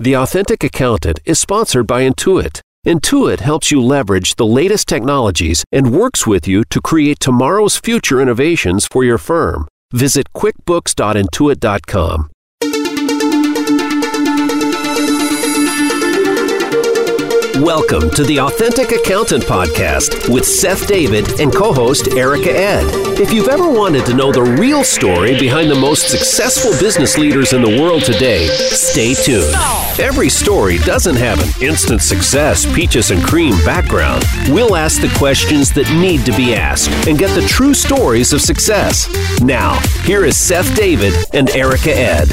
The Authentic Accountant is sponsored by Intuit. Intuit helps you leverage the latest technologies and works with you to create tomorrow's future innovations for your firm. Visit quickbooks.intuit.com. Welcome to the Authentic Accountant Podcast with Seth David and co host Erica Ed. If you've ever wanted to know the real story behind the most successful business leaders in the world today, stay tuned. Every story doesn't have an instant success, peaches and cream background. We'll ask the questions that need to be asked and get the true stories of success. Now, here is Seth David and Erica Ed.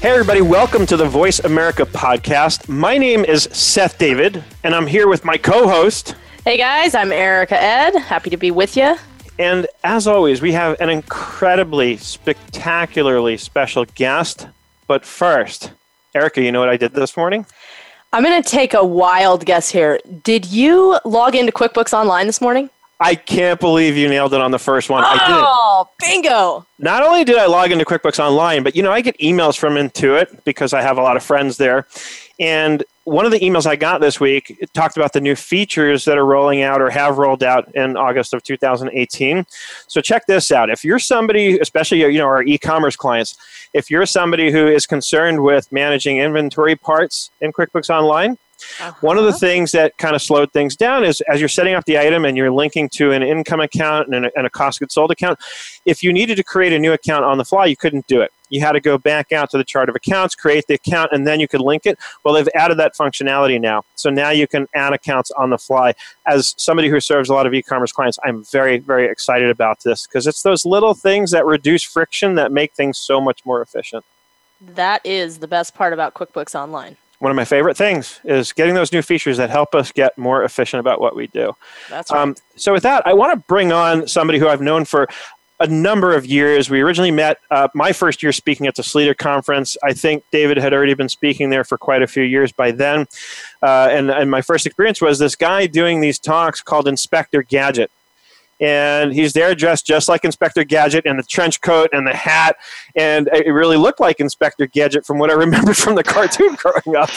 Hey, everybody, welcome to the Voice America podcast. My name is Seth David, and I'm here with my co host. Hey, guys, I'm Erica Ed. Happy to be with you. And as always, we have an incredibly, spectacularly special guest. But first, Erica, you know what I did this morning? I'm going to take a wild guess here. Did you log into QuickBooks Online this morning? I can't believe you nailed it on the first one. Oh, I did. Oh, bingo. Not only did I log into QuickBooks Online, but you know, I get emails from Intuit because I have a lot of friends there. And one of the emails I got this week talked about the new features that are rolling out or have rolled out in August of 2018. So check this out. If you're somebody, especially you know our e-commerce clients, if you're somebody who is concerned with managing inventory parts in QuickBooks Online, uh-huh. One of the things that kind of slowed things down is as you're setting up the item and you're linking to an income account and a, and a cost goods sold account, if you needed to create a new account on the fly, you couldn't do it. You had to go back out to the chart of accounts, create the account, and then you could link it. Well, they've added that functionality now. So now you can add accounts on the fly. As somebody who serves a lot of e commerce clients, I'm very, very excited about this because it's those little things that reduce friction that make things so much more efficient. That is the best part about QuickBooks Online one of my favorite things is getting those new features that help us get more efficient about what we do. That's right. Um, so with that, I want to bring on somebody who I've known for a number of years. We originally met uh, my first year speaking at the Sleeter Conference. I think David had already been speaking there for quite a few years by then. Uh, and, and my first experience was this guy doing these talks called Inspector Gadget and he's there dressed just like Inspector Gadget in the trench coat and the hat, and it really looked like Inspector Gadget from what I remembered from the cartoon growing up.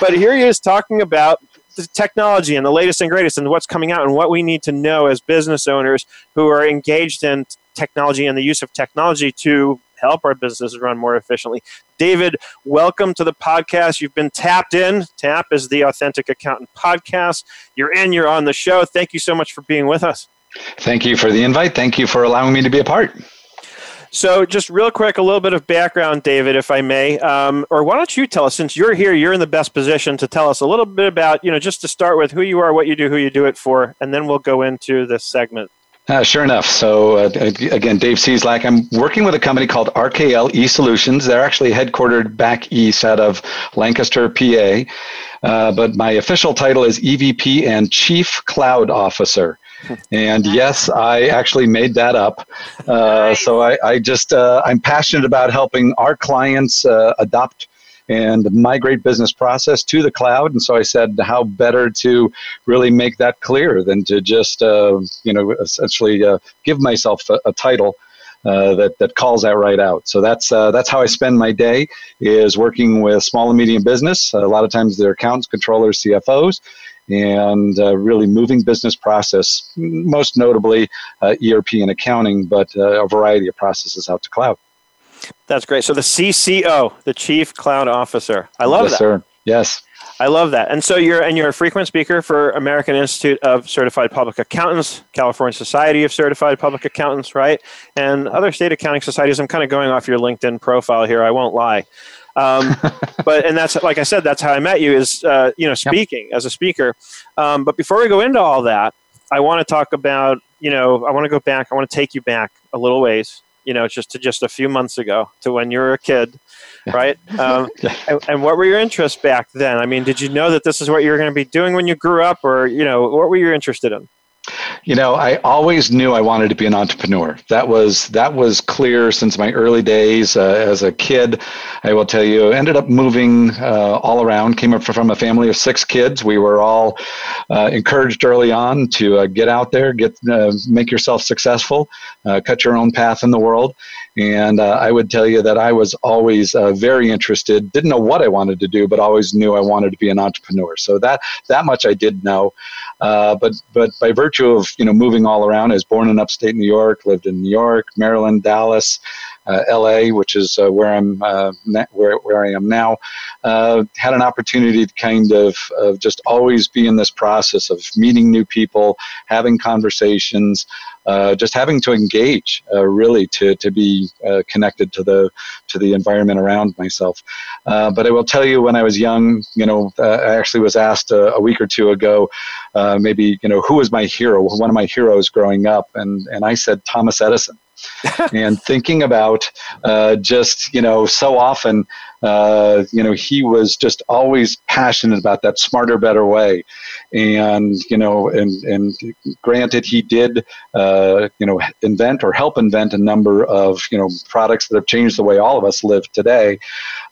But here he is talking about the technology and the latest and greatest and what's coming out and what we need to know as business owners who are engaged in technology and the use of technology to help our businesses run more efficiently. David, welcome to the podcast. You've been tapped in. TAP is the Authentic Accountant podcast. You're in, you're on the show. Thank you so much for being with us. Thank you for the invite. Thank you for allowing me to be a part. So, just real quick, a little bit of background, David, if I may, um, or why don't you tell us, since you're here, you're in the best position to tell us a little bit about, you know, just to start with who you are, what you do, who you do it for, and then we'll go into this segment. Uh, sure enough. So, uh, again, Dave Cieslak. I'm working with a company called RKL E Solutions. They're actually headquartered back east out of Lancaster, PA. Uh, but my official title is EVP and Chief Cloud Officer. And yes, I actually made that up. Uh, so I, I just, uh, I'm passionate about helping our clients uh, adopt and migrate business process to the cloud. And so I said, how better to really make that clear than to just, uh, you know, essentially uh, give myself a, a title. Uh, that that calls that right out. So that's uh, that's how I spend my day is working with small and medium business. A lot of times they're accountants, controllers, CFOs, and uh, really moving business process, most notably uh, ERP and accounting, but uh, a variety of processes out to cloud. That's great. So the CCO, the Chief Cloud Officer. I love yes, that. Sir. Yes. I love that. And so you're and you're a frequent speaker for American Institute of Certified Public Accountants, California Society of Certified Public Accountants, right? And other state accounting societies. I'm kind of going off your LinkedIn profile here. I won't lie. Um, but and that's like I said, that's how I met you is uh, you know speaking yep. as a speaker. Um, but before we go into all that, I want to talk about you know I want to go back. I want to take you back a little ways. You know, just to just a few months ago to when you were a kid, right? Um, and, and, what were your interests back then? I mean, did you know that this is what you were going to be doing when you grew up, or you know, what were you interested in? You know, I always knew I wanted to be an entrepreneur. That was that was clear since my early days uh, as a kid. I will tell you, ended up moving uh, all around. Came up from a family of six kids. We were all uh, encouraged early on to uh, get out there, get uh, make yourself successful, uh, cut your own path in the world. And uh, I would tell you that I was always uh, very interested. Didn't know what I wanted to do, but always knew I wanted to be an entrepreneur. So that that much I did know. Uh, but but by virtue of you know moving all around, I was born in upstate New York, lived in New York, Maryland, Dallas, L.A., which is uh, where I'm uh, where where I am now. Uh, had an opportunity to kind of, of just always be in this process of meeting new people, having conversations, uh, just having to engage uh, really to, to be uh, connected to the to the environment around myself. Uh, but I will tell you, when I was young, you know, uh, I actually was asked a, a week or two ago, maybe you know, who was my hero? One of my heroes growing up, and and I said Thomas Edison. and thinking about uh, just you know so often uh, you know, he was just always passionate about that smarter, better way. And, you know, and, and granted, he did, uh, you know, invent or help invent a number of, you know, products that have changed the way all of us live today.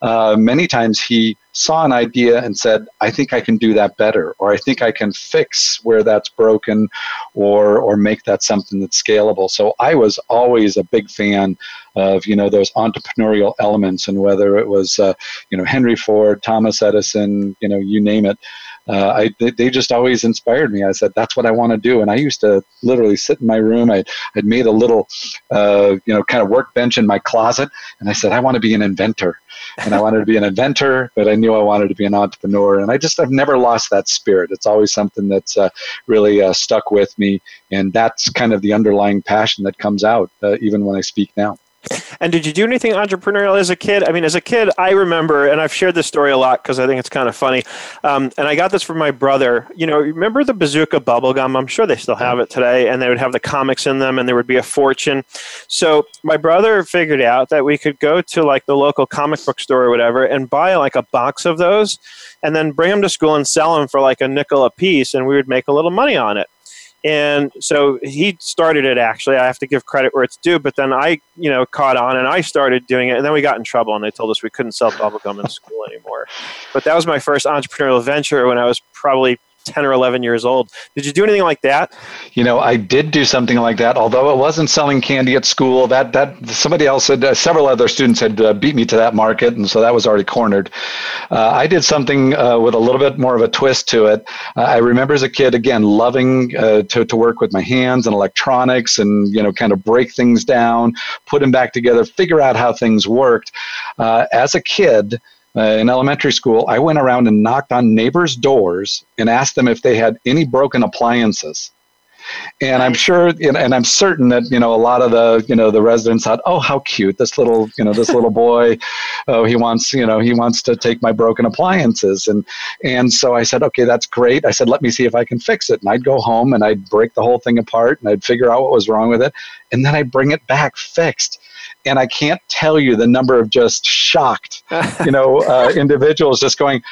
Uh, many times he saw an idea and said, I think I can do that better, or I think I can fix where that's broken, or, or make that something that's scalable. So I was always a big fan of you know those entrepreneurial elements, and whether it was uh, you know Henry Ford, Thomas Edison, you know you name it. Uh, I they, just always inspired me. I said that's what I want to do, and I used to literally sit in my room. I I'd made a little uh, you know kind of workbench in my closet, and I said I want to be an inventor, and I wanted to be an inventor, but I knew I wanted to be an entrepreneur, and I just I've never lost that spirit. It's always something that's uh, really uh, stuck with me, and that's kind of the underlying passion that comes out uh, even when I speak now. And did you do anything entrepreneurial as a kid? I mean, as a kid, I remember, and I've shared this story a lot because I think it's kind of funny. Um, and I got this from my brother. You know, remember the Bazooka bubble gum? I'm sure they still have it today. And they would have the comics in them, and there would be a fortune. So my brother figured out that we could go to like the local comic book store or whatever and buy like a box of those, and then bring them to school and sell them for like a nickel a piece, and we would make a little money on it. And so he started it actually. I have to give credit where it's due, but then I, you know, caught on and I started doing it. And then we got in trouble and they told us we couldn't sell bubblegum in school anymore. But that was my first entrepreneurial venture when I was probably 10 or 11 years old. Did you do anything like that? You know, I did do something like that, although it wasn't selling candy at school. That that somebody else had, uh, several other students had uh, beat me to that market, and so that was already cornered. Uh, I did something uh, with a little bit more of a twist to it. Uh, I remember as a kid, again, loving uh, to, to work with my hands and electronics and, you know, kind of break things down, put them back together, figure out how things worked. as a kid, uh, in elementary school, I went around and knocked on neighbors' doors and asked them if they had any broken appliances. And I'm sure, and I'm certain that you know a lot of the you know the residents thought, oh, how cute this little you know this little boy, oh he wants you know he wants to take my broken appliances, and and so I said, okay, that's great. I said, let me see if I can fix it, and I'd go home and I'd break the whole thing apart and I'd figure out what was wrong with it, and then I'd bring it back fixed and I can't tell you the number of just shocked, you know, uh, individuals just going,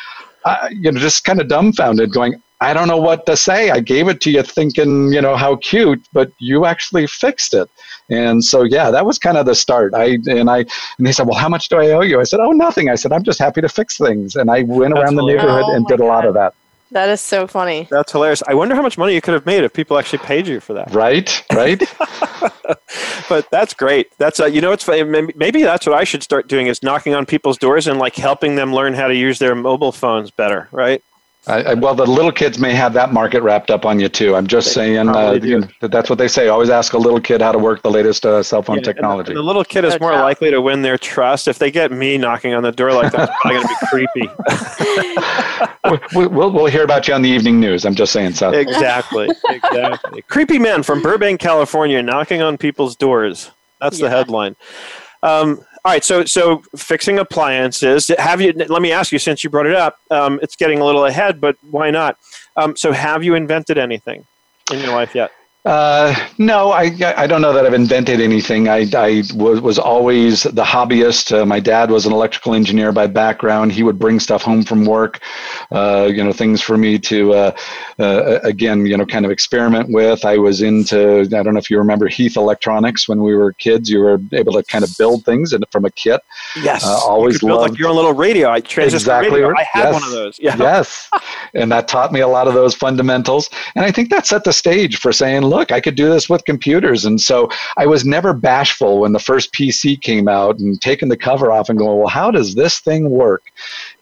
uh, you know, just kind of dumbfounded, going, I don't know what to say. I gave it to you thinking, you know, how cute, but you actually fixed it. And so, yeah, that was kind of the start. I and I and they said, well, how much do I owe you? I said, oh, nothing. I said, I'm just happy to fix things. And I went That's around the neighborhood oh, and did a lot of that. That is so funny. That's hilarious. I wonder how much money you could have made if people actually paid you for that. Right, right. but that's great. That's uh, you know, it's funny. Maybe that's what I should start doing is knocking on people's doors and like helping them learn how to use their mobile phones better. Right. I, I, well, the little kids may have that market wrapped up on you too. I'm just they saying uh, you know, that's what they say. Always ask a little kid how to work the latest uh, cell phone yeah, technology. And the, little kid is more likely to win their trust if they get me knocking on the door like that. It's probably going to be creepy. we'll, we'll hear about you on the evening news. I'm just saying, Seth. Exactly, exactly. creepy man from Burbank, California, knocking on people's doors. That's yeah. the headline. Um, all right, so so fixing appliances. Have you? Let me ask you, since you brought it up, um, it's getting a little ahead, but why not? Um, so, have you invented anything in your life yet? Uh, no, I, I don't know that I've invented anything. I, I was, was always the hobbyist. Uh, my dad was an electrical engineer by background. He would bring stuff home from work, uh, you know, things for me to, uh, uh, again, you know, kind of experiment with. I was into, I don't know if you remember Heath Electronics when we were kids. You were able to kind of build things from a kit. Yes. Uh, always you loved, like your own little radio. I transistor exactly. radio. I had yes. one of those. Yeah. Yes. and that taught me a lot of those fundamentals. And I think that set the stage for saying, look, look, I could do this with computers. And so I was never bashful when the first PC came out and taking the cover off and going, well, how does this thing work?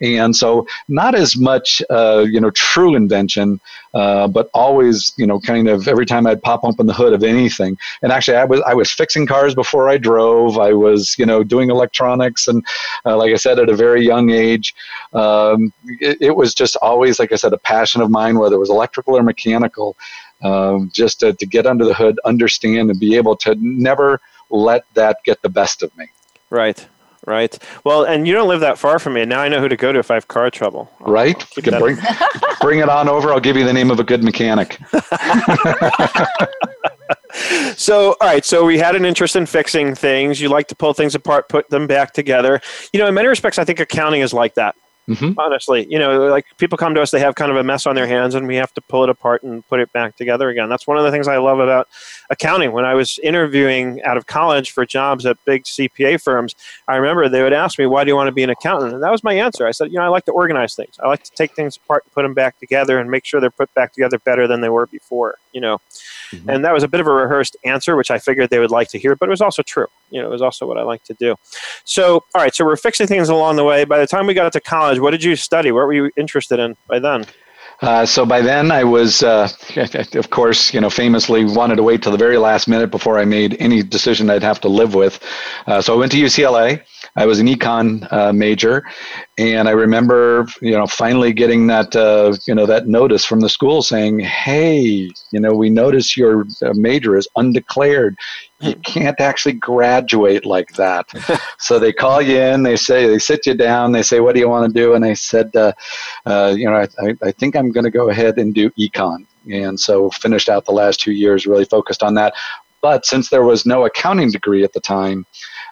And so not as much, uh, you know, true invention, uh, but always, you know, kind of every time I'd pop open the hood of anything. And actually, I was I was fixing cars before I drove. I was, you know, doing electronics, and uh, like I said, at a very young age, um, it, it, was just always, like I said, a passion of mine, whether it was electrical or mechanical. Um, just to, to get under the hood, understand, and be able to never let that get the best of me. Right. Right. Well, and you don't live that far from me. Now I know who to go to if I have car trouble. I'll, right. I'll bring, bring it on over. I'll give you the name of a good mechanic. so, all right. So we had an interest in fixing things. You like to pull things apart, put them back together. You know, in many respects, I think accounting is like that. Mm-hmm. Honestly, you know, like people come to us, they have kind of a mess on their hands, and we have to pull it apart and put it back together again. That's one of the things I love about accounting. When I was interviewing out of college for jobs at big CPA firms, I remember they would ask me, "Why do you want to be an accountant?" And that was my answer. I said, "You know, I like to organize things. I like to take things apart and put them back together, and make sure they're put back together better than they were before." You know, mm-hmm. and that was a bit of a rehearsed answer, which I figured they would like to hear, but it was also true. You know, it was also what I like to do. So, all right, so we're fixing things along the way. By the time we got to college, what did you study? What were you interested in by then? Uh, so by then I was, uh, of course, you know, famously wanted to wait till the very last minute before I made any decision I'd have to live with. Uh, so I went to UCLA. I was an econ uh, major, and I remember, you know, finally getting that, uh, you know, that notice from the school saying, "Hey, you know, we notice your major is undeclared you can't actually graduate like that. so they call you in, they say, they sit you down, they say, what do you want to do? And I said, uh, uh, you know, I, I think I'm going to go ahead and do econ. And so finished out the last two years, really focused on that. But since there was no accounting degree at the time,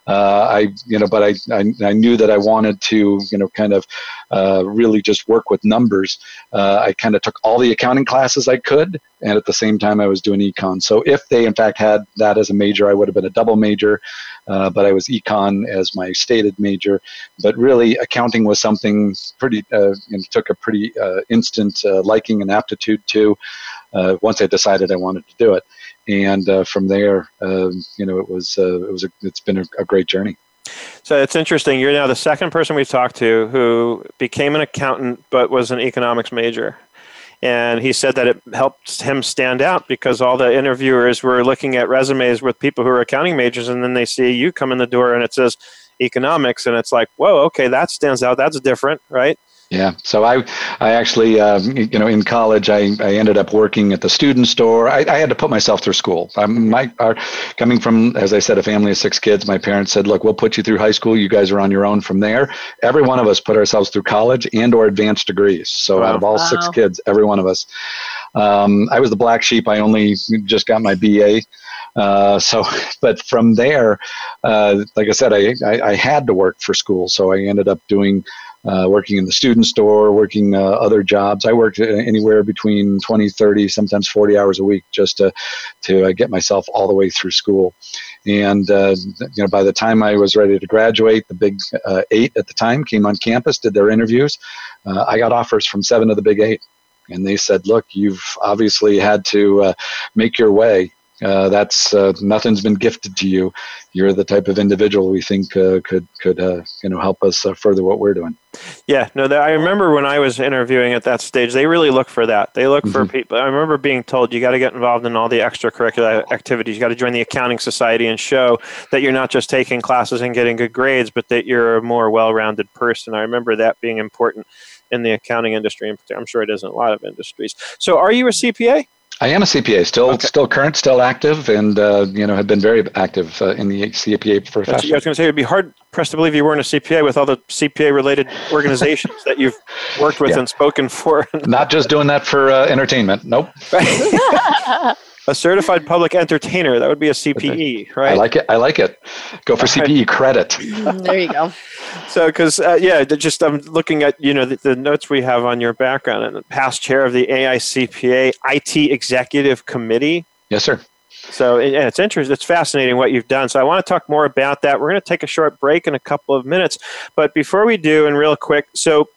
uh, I, you know, but I, I, I, knew that I wanted to, you know, kind of uh, really just work with numbers. Uh, I kind of took all the accounting classes I could, and at the same time I was doing econ. So if they in fact had that as a major, I would have been a double major, uh, but I was econ as my stated major. But really, accounting was something pretty, uh, you know, took a pretty uh, instant liking and aptitude to. Once I decided I wanted to do it and uh, from there, uh, you know, it was uh, it was a, it's been a, a, great journey. So it's interesting. You're now the second person we've talked to who became an accountant but was an economics major. And he said that it helped him stand out because all the interviewers were looking at resumes with people who are accounting majors, and then they see you come in the door and it says economics, and it's like, whoa, okay, that stands out. That's different, right? Yeah. So I, I actually, uh, you know, in college, I, I ended up working at the student store. I, I had to put myself through school. I'm, my, our, coming from, as I said, a family of six kids, my parents said, look, we'll put you through high school. You guys are on your own from there. Every one of us put ourselves through college and or advanced degrees. So wow. out of all wow. six kids, every one of us. Um, I was the black sheep. I only just got my BA. Uh, so, but from there, uh, like I said, I, I, I, had to work for school. So I ended up doing uh, working in the student store, working uh, other jobs. I worked anywhere between 20, 30, sometimes 40 hours a week just to, to uh, get myself all the way through school. And uh, you know, by the time I was ready to graduate, the big uh, eight at the time came on campus, did their interviews. Uh, I got offers from seven of the big eight. And they said, look, you've obviously had to make your way uh, that's uh, nothing's been gifted to you. You're the type of individual we think uh, could could uh, you know help us uh, further what we're doing. Yeah, no, I remember when I was interviewing at that stage, they really look for that. They look mm-hmm. for people. I remember being told you got to get involved in all the extracurricular activities. You got to join the accounting society and show that you're not just taking classes and getting good grades, but that you're a more well-rounded person. I remember that being important in the accounting industry. I'm sure it is in a lot of industries. So, are you a CPA? I am a CPA, still okay. still current, still active, and uh, you know have been very active uh, in the CPA profession. I was going to say it'd be hard pressed to believe you weren't a CPA with all the CPA related organizations that you've worked with yeah. and spoken for. Not just doing that for uh, entertainment. Nope. Right. a certified public entertainer. That would be a CPE, right? I like it. I like it. Go for CPE credit. There you go. So, because uh, yeah, just I'm looking at you know the, the, notes we have on your background and past chair of the AICPA IT Executive Committee. Yes, sir. So yeah, it's interesting. It's fascinating what you've done. So I want to talk more about that. We're going to take a short break in a couple of minutes, but before we do, and real quick, so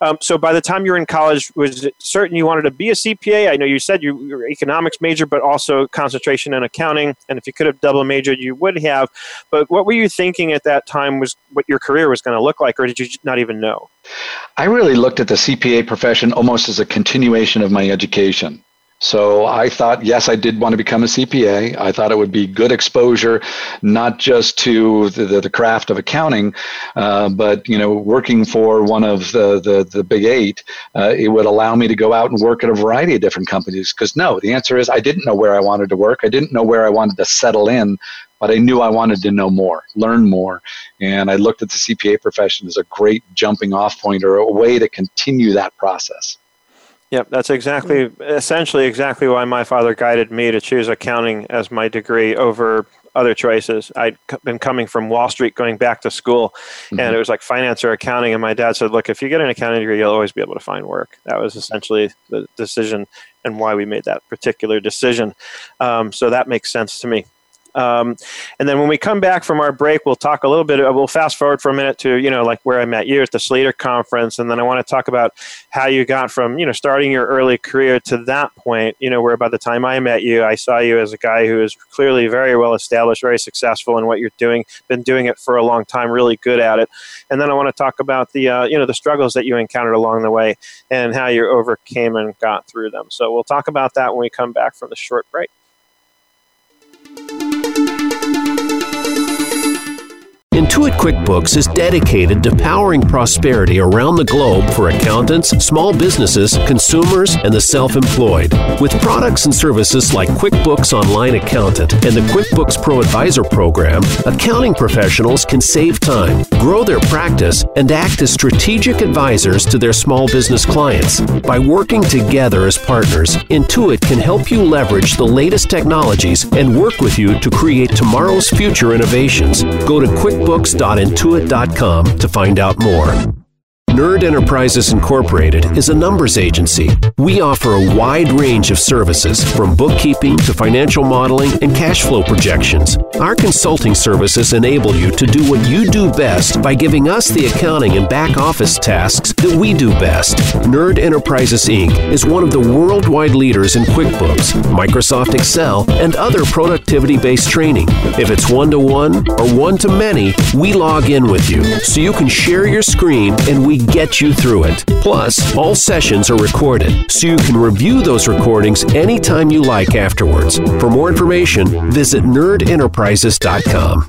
Um, so by the time you were in college, was it certain you wanted to be a CPA? I know you said you were economics major, but also concentration in accounting. And if you could have double majored, you would have. But what were you thinking at that time was what your career was going to look like, or did you not even know? I really looked at the CPA profession almost as a continuation of my education. So I thought, yes, I did want to become a CPA. I thought it would be good exposure, not just to the, the, craft of accounting, uh, but you know, working for one of the the, the big eight, uh, it would allow me to go out and work at a variety of different companies. Because no, the answer is I didn't know where I wanted to work. I didn't know where I wanted to settle in, but I knew I wanted to know more, learn more, and I looked at the CPA profession as a great jumping off point or a way to continue that process. Yep, that's exactly, essentially, exactly why my father guided me to choose accounting as my degree over other choices. I'd been coming from Wall Street, going back to school, mm-hmm. and it was like finance or accounting. And my dad said, "Look, if you get an accounting degree, you'll always be able to find work." That was essentially the decision and why we made that particular decision. Um, so that makes sense to me. Um, and then when we come back from our break, we'll talk a little bit. We'll fast forward for a minute to you know like where I met you at the Sleeter conference, and then I want to talk about how you got from you know starting your early career to that point. You know where by the time I met you, I saw you as a guy who is clearly very well established, very successful in what you're doing, been doing it for a long time, really good at it. And then I want to talk about the uh, you know the struggles that you encountered along the way and how you overcame and got through them. So we'll talk about that when we come back from the short break. Intuit QuickBooks is dedicated to powering prosperity around the globe for accountants, small businesses, consumers, and the self employed. With products and services like QuickBooks Online Accountant and the QuickBooks Pro Advisor program, accounting professionals can save time, grow their practice, and act as strategic advisors to their small business clients. By working together as partners, Intuit can help you leverage the latest technologies and work with you to create tomorrow's future innovations. Go to QuickBooks QuickBooks.intuit.com to find out more. Nerd Enterprises Incorporated is a numbers agency. We offer a wide range of services from bookkeeping to financial modeling and cash flow projections. Our consulting services enable you to do what you do best by giving us the accounting and back office tasks that we do best. Nerd Enterprises Inc. is one of the worldwide leaders in QuickBooks, Microsoft Excel, and other productivity based training. If it's one to one or one to many, we log in with you so you can share your screen and we get you through it. Plus, all sessions are recorded, so you can review those recordings anytime you like afterwards. For more information, visit nerdenterprises.com.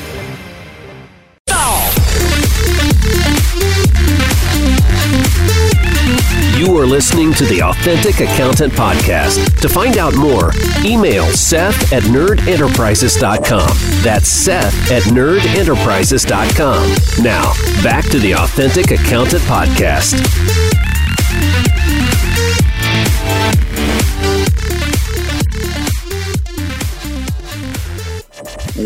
You are listening to the Authentic Accountant Podcast. To find out more, email Seth at nerdenterprises.com. That's Seth at nerdenterprises.com. Now, back to the Authentic Accountant Podcast.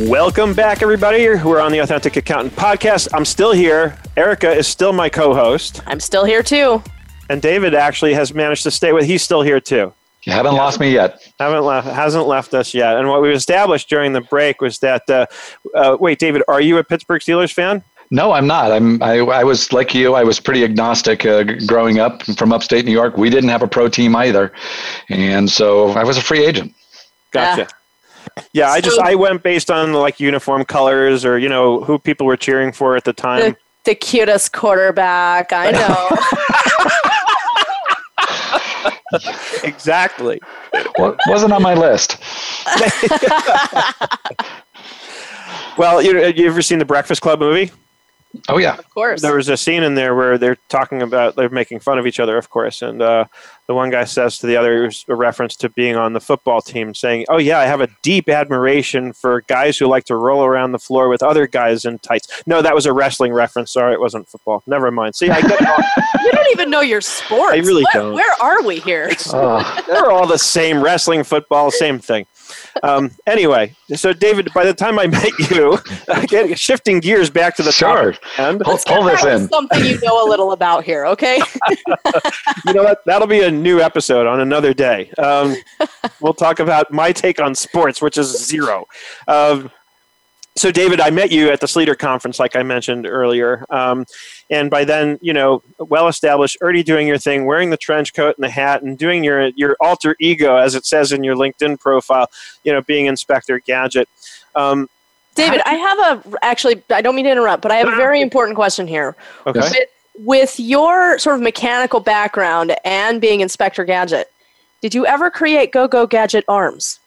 Welcome back, everybody. We're on the Authentic Accountant Podcast. I'm still here. Erica is still my co host. I'm still here too and David actually has managed to stay with. He's still here too. You haven't yeah. lost me yet. Haven't left. Hasn't left us yet. And what we established during the break was that. Uh, uh, wait, David, are you a Pittsburgh Steelers fan? No, I'm not. I'm. I, I was like you. I was pretty agnostic uh, growing up from upstate New York. We didn't have a pro team either, and so I was a free agent. Gotcha. Yeah, I just I went based on like uniform colors or you know who people were cheering for at the time. The, the cutest quarterback. I know. exactly. Well, wasn't on my list. well, you, uh, you ever seen the Breakfast Club movie? Oh yeah, Of course. There was a scene in there where they're talking about they're making fun of each other, of course, and uh, the one guy says to the other a reference to being on the football team, saying, "Oh yeah, I have a deep admiration for guys who like to roll around the floor with other guys in tights." No, that was a wrestling reference. Sorry, it wasn't football. Never mind. See, I get it you don't even know your sport. I really What- don't. Where are we here? Uh, They're all the same. Wrestling, football, same thing. Um, anyway, so David, by the time I met you, again, shifting gears back to the Sure. topic, and pull, pull this in. Something you know a little about here, okay? you know what? That'll be a new episode on another day. Um, we'll talk about my take on sports, which is zero. Um, so, David, I met you at the Sleeter conference, like I mentioned earlier. Um, and by then, you know, well established, already doing your thing, wearing the trench coat and the hat, and doing your your alter ego, as it says in your LinkedIn profile. You know, being Inspector Gadget. Um, David, I have a actually I don't mean to interrupt, but I have a very important question here. okay. With, with your sort of mechanical background and being Inspector Gadget, did you ever create Go Go Gadget arms?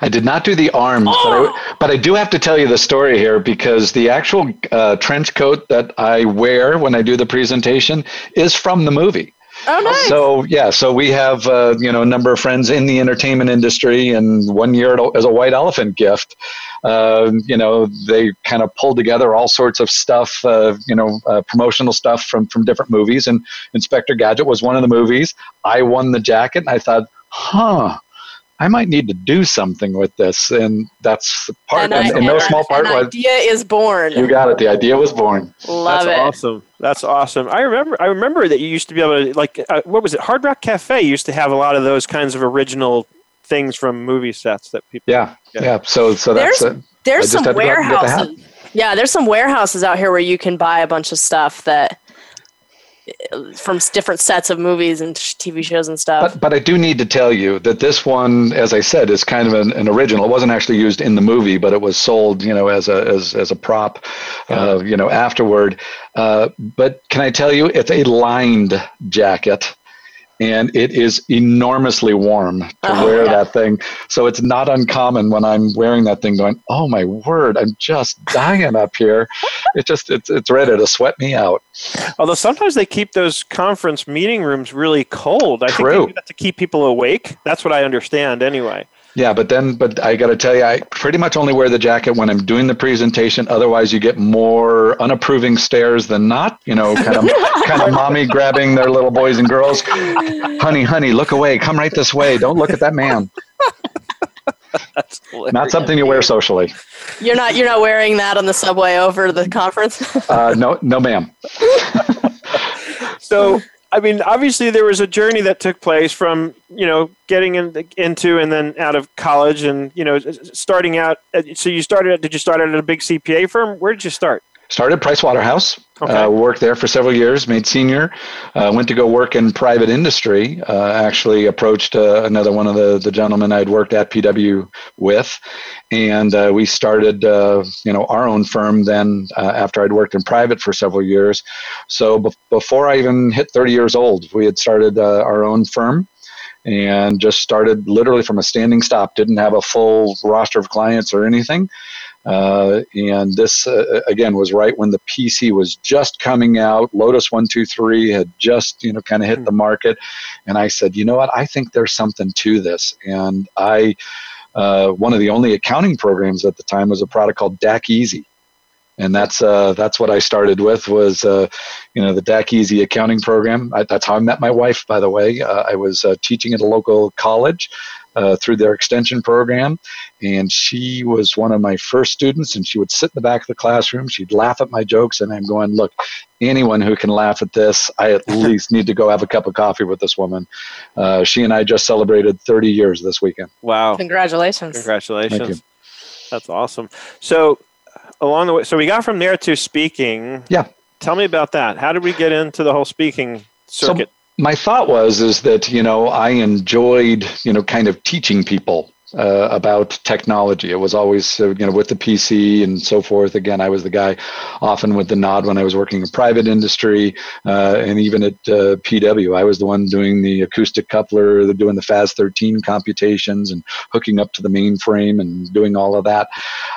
I did not do the arms, but, I, but I do have to tell you the story here because the actual uh, trench coat that I wear when I do the presentation is from the movie. Oh, nice. So yeah, so we have uh, you know a number of friends in the entertainment industry, and one year as a white elephant gift, uh, you know they kind of pulled together all sorts of stuff, uh, you know, uh, promotional stuff from from different movies, and Inspector Gadget was one of the movies. I won the jacket, and I thought, huh. I might need to do something with this, and that's the part. An And, and idea- no small part an was idea is born. you got it. The idea was born. Love That's it. awesome. That's awesome. I remember. I remember that you used to be able to like. Uh, what was it? Hard Rock Cafe used to have a lot of those kinds of original things from movie sets that people. Yeah, Yeah. yeah. So, so that's There's- it. There's some had to go out and get the hat. warehouses. Yeah, there's some warehouses out here where you can buy a bunch of stuff that from different sets of movies and TV shows and stuff. But, but I do need to tell you that this one, as I said, is kind of an, an original. It wasn't actually used in the movie, but it was sold, you know, as a as, as a prop, uh, you know, afterward. Uh, but can I tell you, it's a lined jacket, and it is enormously warm to Oh, wear yeah. that thing. So it's not uncommon when I'm wearing that thing, going, "Oh my word, I'm just dying up here." It just it's it's ready to sweat me out. Although sometimes they keep those conference meeting rooms really cold. I think True. they do that to keep people awake. That's what I understand, anyway. Yeah, but then, but I got to tell you, I pretty much only wear the jacket when I'm doing the presentation. Otherwise, you get more unapproving stares than not. You know, kind of, kind of mommy grabbing their little boys and girls. Honey, honey, look away. Come right this way. Don't look at that man. That's Not something you wear socially. You're not you're not wearing that on the subway over the conference. Uh, no, no, ma'am. So, I mean, obviously, there was a journey that took place from you know getting in, into and then out of college, and you know starting out. So you started. Did you start out at a big CPA firm? Where did you start? Started Price Waterhouse. Okay. Uh, worked there for several years. Made senior. Uh, went to go work in private industry. Uh, actually approached uh, another one of the the gentlemen I'd worked at PW with, and uh, we started uh, you know our own firm. Then uh, after I'd worked in private for several years, so bef- before I even hit 30 years old, we had started uh, our own firm. And just started literally from a standing stop. Didn't have a full roster of clients or anything. Uh, and this uh, again was right when the PC was just coming out. Lotus One Two Three had just you know kind of hit the market, and I said, you know what, I think there's something to this. And I, uh, one of the only accounting programs at the time was a product called DacEasy, and that's uh, that's what I started with was uh, you know the DacEasy accounting program. I, that's how I met my wife, by the way. Uh, I was uh, teaching at a local college. Uh, through their extension program, and she was one of my first students. And she would sit in the back of the classroom. She'd laugh at my jokes, and I'm going, "Look, anyone who can laugh at this, I at least need to go have a cup of coffee with this woman." Uh, she and I just celebrated 30 years this weekend. Wow! Congratulations. Congratulations. Thank you. That's awesome. So, along the way, so we got from there to speaking. Yeah. Tell me about that. How did we get into the whole speaking circuit? So my thought was is that you know I enjoyed you know kind of teaching people uh, about technology. It was always uh, you know with the PC and so forth. Again, I was the guy often with the nod when I was working in private industry uh, and even at uh, PW. I was the one doing the acoustic coupler, doing the FAS 13 computations and hooking up to the mainframe and doing all of that.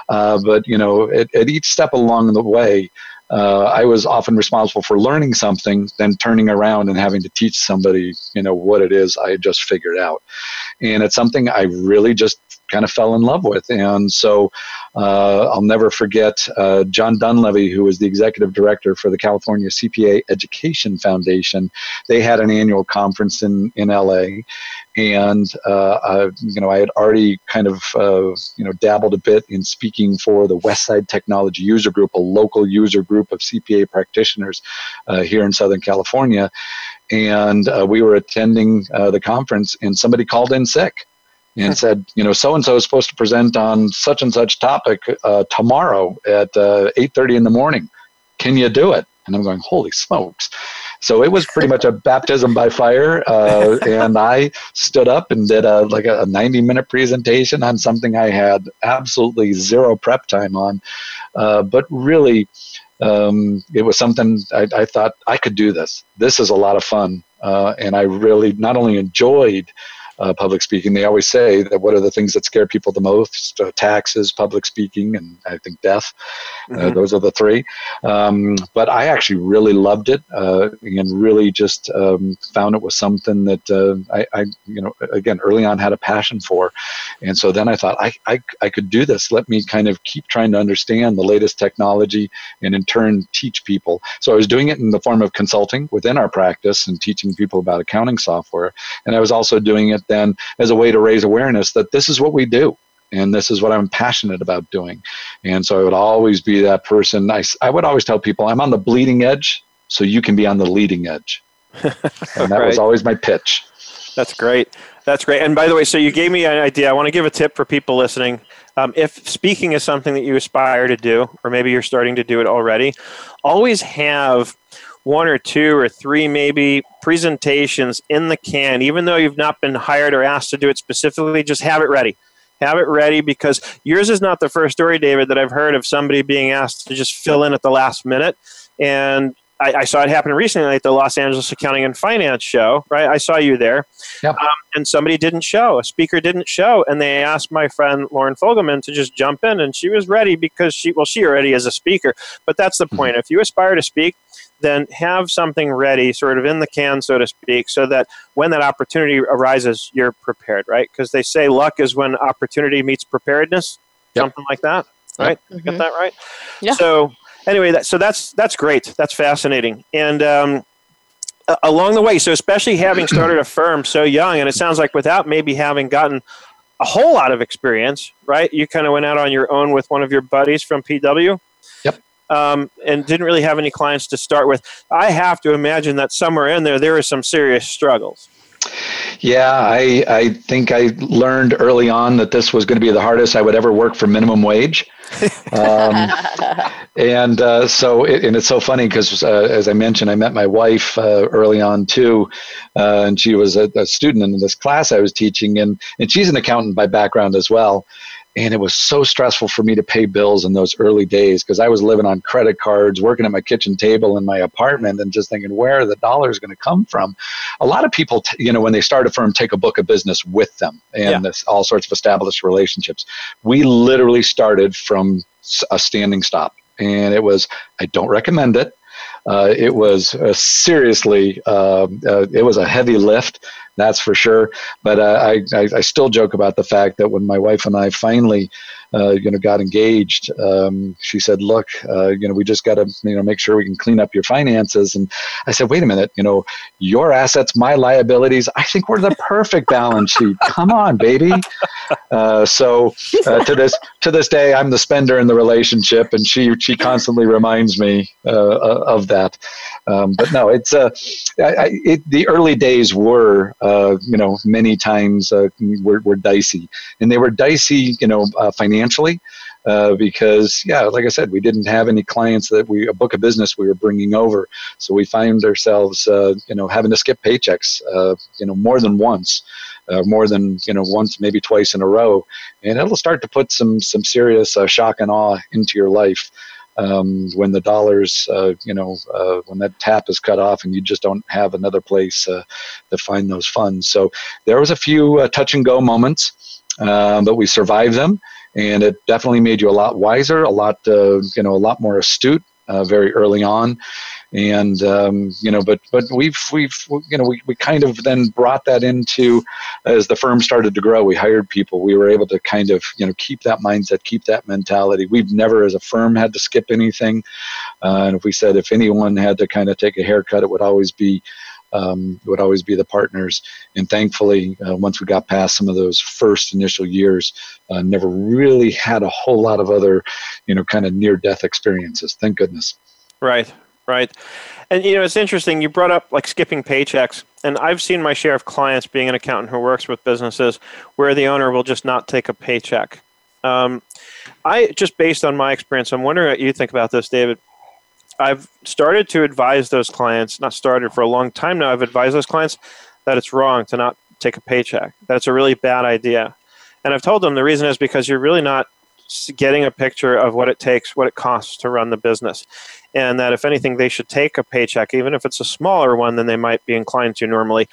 Uh, but you know, at, at each step along the way. Uh, I was often responsible for learning something, then turning around and having to teach somebody, you know, what it is I had just figured out. And it's something I really just kind of fell in love with. And so uh, I'll never forget uh, John Dunleavy, who was the executive director for the California CPA Education Foundation. They had an annual conference in, in LA. And, uh, I, you know, I had already kind of, uh, you know, dabbled a bit in speaking for the Westside Technology User Group, a local user group of CPA practitioners uh, here in Southern California. And uh, we were attending the conference, and somebody called in sick and said, you know, so and so is supposed to present on such and such topic uh, tomorrow at uh, eight thirty in the morning. Can you do it? And I'm going, holy smokes! So it was pretty much a baptism by fire, uh, and I stood up and did a like a 90 minute presentation on something I had absolutely zero prep time on, uh, but really. Um, it was something I, I, thought I could do this. This is a lot of fun, uh, and I really not only enjoyed uh, public speaking. They always say that what are the things that scare people the most? Uh, taxes, public speaking, and I think death. Uh, mm-hmm. those are the three. Um, but I actually really loved it uh, and really just um, found it was something that uh, I, I, you know, again, early on had a passion for. And so then I thought I, I, I could do this. Let me kind of keep trying to understand the latest technology and in turn teach people. So I was doing it in the form of consulting within our practice and teaching people about accounting software. And I was also doing it then as a way to raise awareness that this is what we do and this is what I'm passionate about doing. And so I would always be that person. I, I would always tell people I'm on the bleeding edge, so you can be on the leading edge. and that right. was always my pitch. That's great. That's great. And by the way, so you gave me an idea. I want to give a tip for people listening. Um, if speaking is something that you aspire to do, or maybe you're starting to do it already, always have one or two or three maybe presentations in the can, even though you've not been hired or asked to do it specifically, just have it ready. Have it ready because yours is not the first story, David, that I've heard of somebody being asked to just fill in at the last minute. And I, I, saw it happen recently at the Los Angeles Accounting and Finance show, right? I saw you there. Yep. Um, and somebody didn't show, a speaker didn't show. And they asked my friend Lauren Fogelman to just jump in. And she was ready because she, well, she already is a speaker. But that's the mm-hmm. point. If you aspire to speak, then have something ready, sort of in the can, so to speak, so that when that opportunity arises, you're prepared, right? Because they say luck is when opportunity meets preparedness, yep. something like that, right? Yep. Mm-hmm. that right? Yeah. So anyway, that, so that's that's great. That's fascinating, and. Um, along the way, so especially having started a firm so young, and it sounds like without maybe having gotten a whole lot of experience, right? You kind of went out on your own with one of your buddies from PW um, and didn't really have any clients to start with. I have to imagine that somewhere in there, there are some serious struggles. Yeah, I, I think I learned early on that this was going to be the hardest I would ever work for minimum wage. Um, and uh, so, it, and it's so funny because, uh, as I mentioned, I met my wife uh, early on too, uh, and she was a, a, student in this class I was teaching, and, and she's an accountant by background as well and it was so stressful for me to pay bills in those early days because I was living on credit cards, working at my kitchen table in my apartment, and just thinking, where are the dollars going to come from? A lot of people, t- you know, when they start a firm, take a book of business with them and yeah. this, all sorts of established relationships. We literally started from a standing stop, and it was, I don't recommend it. Uh, it was uh, seriously, uh, uh it was a heavy lift that's for sure. But uh, I, I, I, still joke about the fact that when my wife and I finally, uh, you know, got engaged, um, she said, "Look, uh, you know, we just got to, you know, make sure we can clean up your finances." And I said, "Wait a minute, you know, your assets, my liabilities. I think we're the perfect balance sheet. Come on, baby." Uh, so uh, to this to this day, I'm the spender in the relationship, and she she constantly reminds me uh, of that. Um, but no, it's uh, I, it, the early days were uh, you know many times uh, were, were dicey, and they were dicey you know uh, financially. Uh, because yeah, like I said, we didn't have any clients that we a book of business we were bringing over, so we find ourselves uh, you know having to skip paychecks uh, you know more than once, uh, more than you know once maybe twice in a row, and it'll start to put some some serious uh, shock and awe into your life um, when the dollars, uh, you know, uh, when that tap is cut off and you just don't have another place uh, to find those funds. So there was a few uh, touch and go moments, um, but we survived them, and it definitely made you a lot wiser, a lot, uh, you know, a lot more astute uh, very early on, and um, you know, but but we've we've you know we, we kind of then brought that into as the firm started to grow. We hired people. We were able to kind of you know keep that mindset, keep that mentality. We've never as a firm had to skip anything, uh, and if we said if anyone had to kind of take a haircut, it would always be um, would always be the partners. And thankfully, uh, once we got past some of those first initial years, uh, never really had a whole lot of other, you know, kind of near death experiences. Thank goodness. Right, right. And you know, it's interesting. You brought up like skipping paychecks, and I've seen my share of clients being an accountant who works with businesses where the owner will just not take a paycheck. Um, I just based on my experience, I'm wondering what you think about this, David. I've started to advise those clients, not started for a long time now, I've advised those clients that it's wrong to not take a paycheck, That's a really bad idea. And I've told them the reason is because you're really not getting a picture of what it takes, what it costs to run the business. And that if anything, they should take a paycheck, even if it's a smaller one than they might be inclined to normally.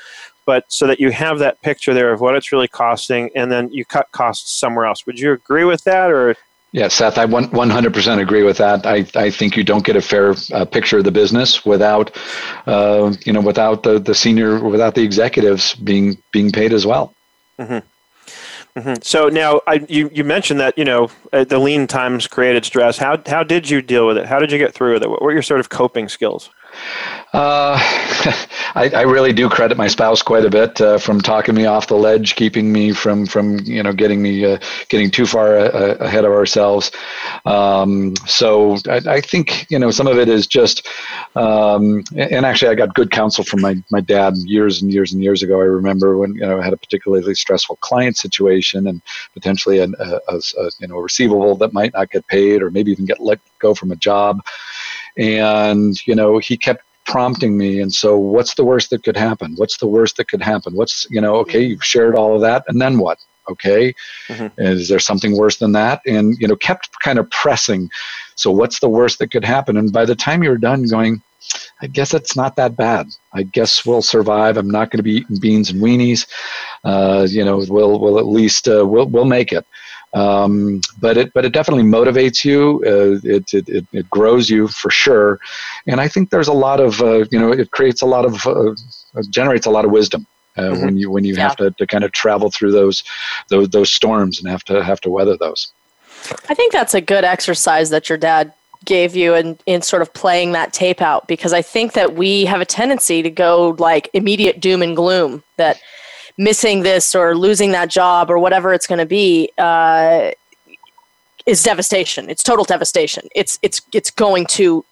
But so that you have that picture there of what it's really costing, and then you cut costs somewhere else. Would you agree with that, or yeah, Seth, I 100% agree with that. I, I think you don't get a fair uh, picture of the business without, uh, you know, without the, the senior, without the executives being being paid as well. Mm-hmm. Mm-hmm. So now I, you, you mentioned that, you know, uh, the lean times created stress. How, how did you deal with it? How did you get through with it? What were your sort of coping skills? Uh, I, I, really do credit my spouse quite a bit uh, from talking me off the ledge, keeping me from from you know getting me uh, getting too far uh, ahead of ourselves. Um, so I, I, think you know some of it is just, um, and actually I got good counsel from my my dad years and years and years ago. I remember when you know I had a particularly stressful client situation and potentially a, a, a you know a receivable that might not get paid or maybe even get let go from a job and you know he kept prompting me and so what's the worst that could happen what's the worst that could happen what's you know okay you've shared all of that and then what okay mm-hmm. is there something worse than that and you know kept kind of pressing so what's the worst that could happen and by the time you're done going I guess it's not that bad. I guess we'll survive. I'm not going to be eating beans and weenies. Uh, you know, we'll we'll at least uh, we'll we'll make it. Um, but it but it definitely motivates you. Uh, it, it, it, grows you for sure, and I think there's a lot of uh, you know it creates a lot of uh, generates a lot of wisdom. Uh, mm-hmm. When you when you yeah. have to, to kind of travel through those those those storms and have to have to weather those. I think that's a good exercise that your dad gave you in, in sort of playing that tape out because I think that we have a tendency to go like immediate doom and gloom that missing this or losing that job or whatever it's going to be uh, is devastation. It's total devastation. It's it's it's going to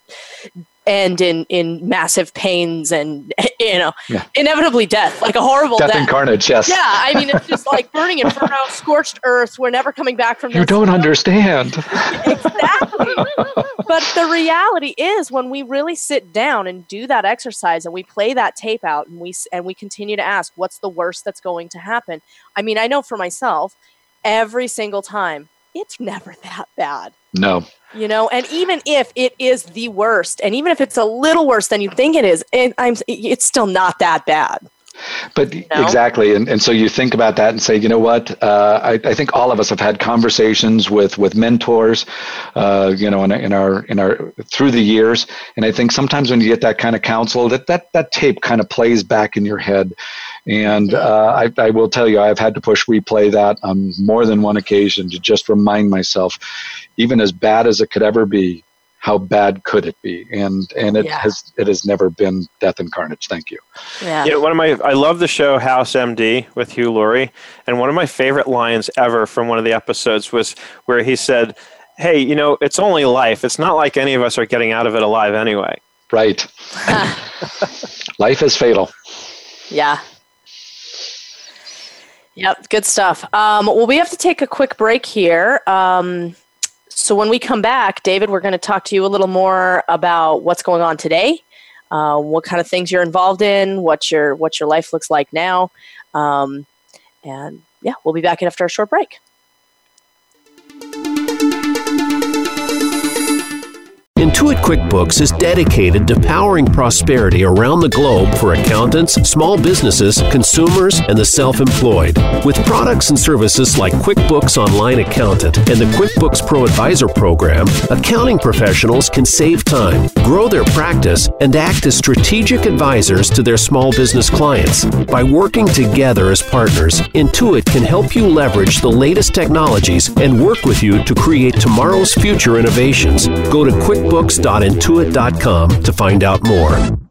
end in in massive pains and you know yeah. inevitably death like a horrible death, death. and carnage yes. Yeah i mean it's just like burning inferno scorched earth we're never coming back from this you don't understand. Exactly. But the reality is when we really sit down and do that exercise and we play that tape out and we and we continue to ask what's the worst that's going to happen? I mean i know for myself every single time it's never that bad. No. You know and even if it is the worst and even if it's a little worse than you think it is it, I'm, it's still not that bad. But you know? exactly and, and so you think about that and say you know what? Uh, I, I think all of us have had conversations with with mentors uh, you know in, in our in our through the years. And i think sometimes when you get that kind of counsel that that, that tape kind of plays back in your head and uh, I, I, will tell you, I've had to push replay that on more than one occasion to just remind myself, even as bad as it could ever be, how bad could it be? And and it yeah. has it has never been death and carnage. Thank you. Yeah. yeah. One of my I love the show House MD with Hugh Laurie, and one of my favorite lines ever from one of the episodes was where he said, "Hey, you know, it's only life. It's not like any of us are getting out of it alive anyway." Right. life is fatal. Yeah, Yep, good stuff. Um, well, we have to take a quick break here. Um, so when we come back, David, we're going to talk to you a little more about what's going on today, uh, what kind of things you're involved in, what your what your life looks like now, um, and yeah, we'll be back after a short break. Intuit QuickBooks is dedicated to powering prosperity around the globe for accountants, small businesses, consumers, and the self employed. With products and services like QuickBooks Online Accountant and the QuickBooks Pro Advisor program, accounting professionals can save time, grow their practice, and act as strategic advisors to their small business clients. By working together as partners, Intuit can help you leverage the latest technologies and work with you to create tomorrow's future innovations. Go to quickbooks.intuit.com to find out more.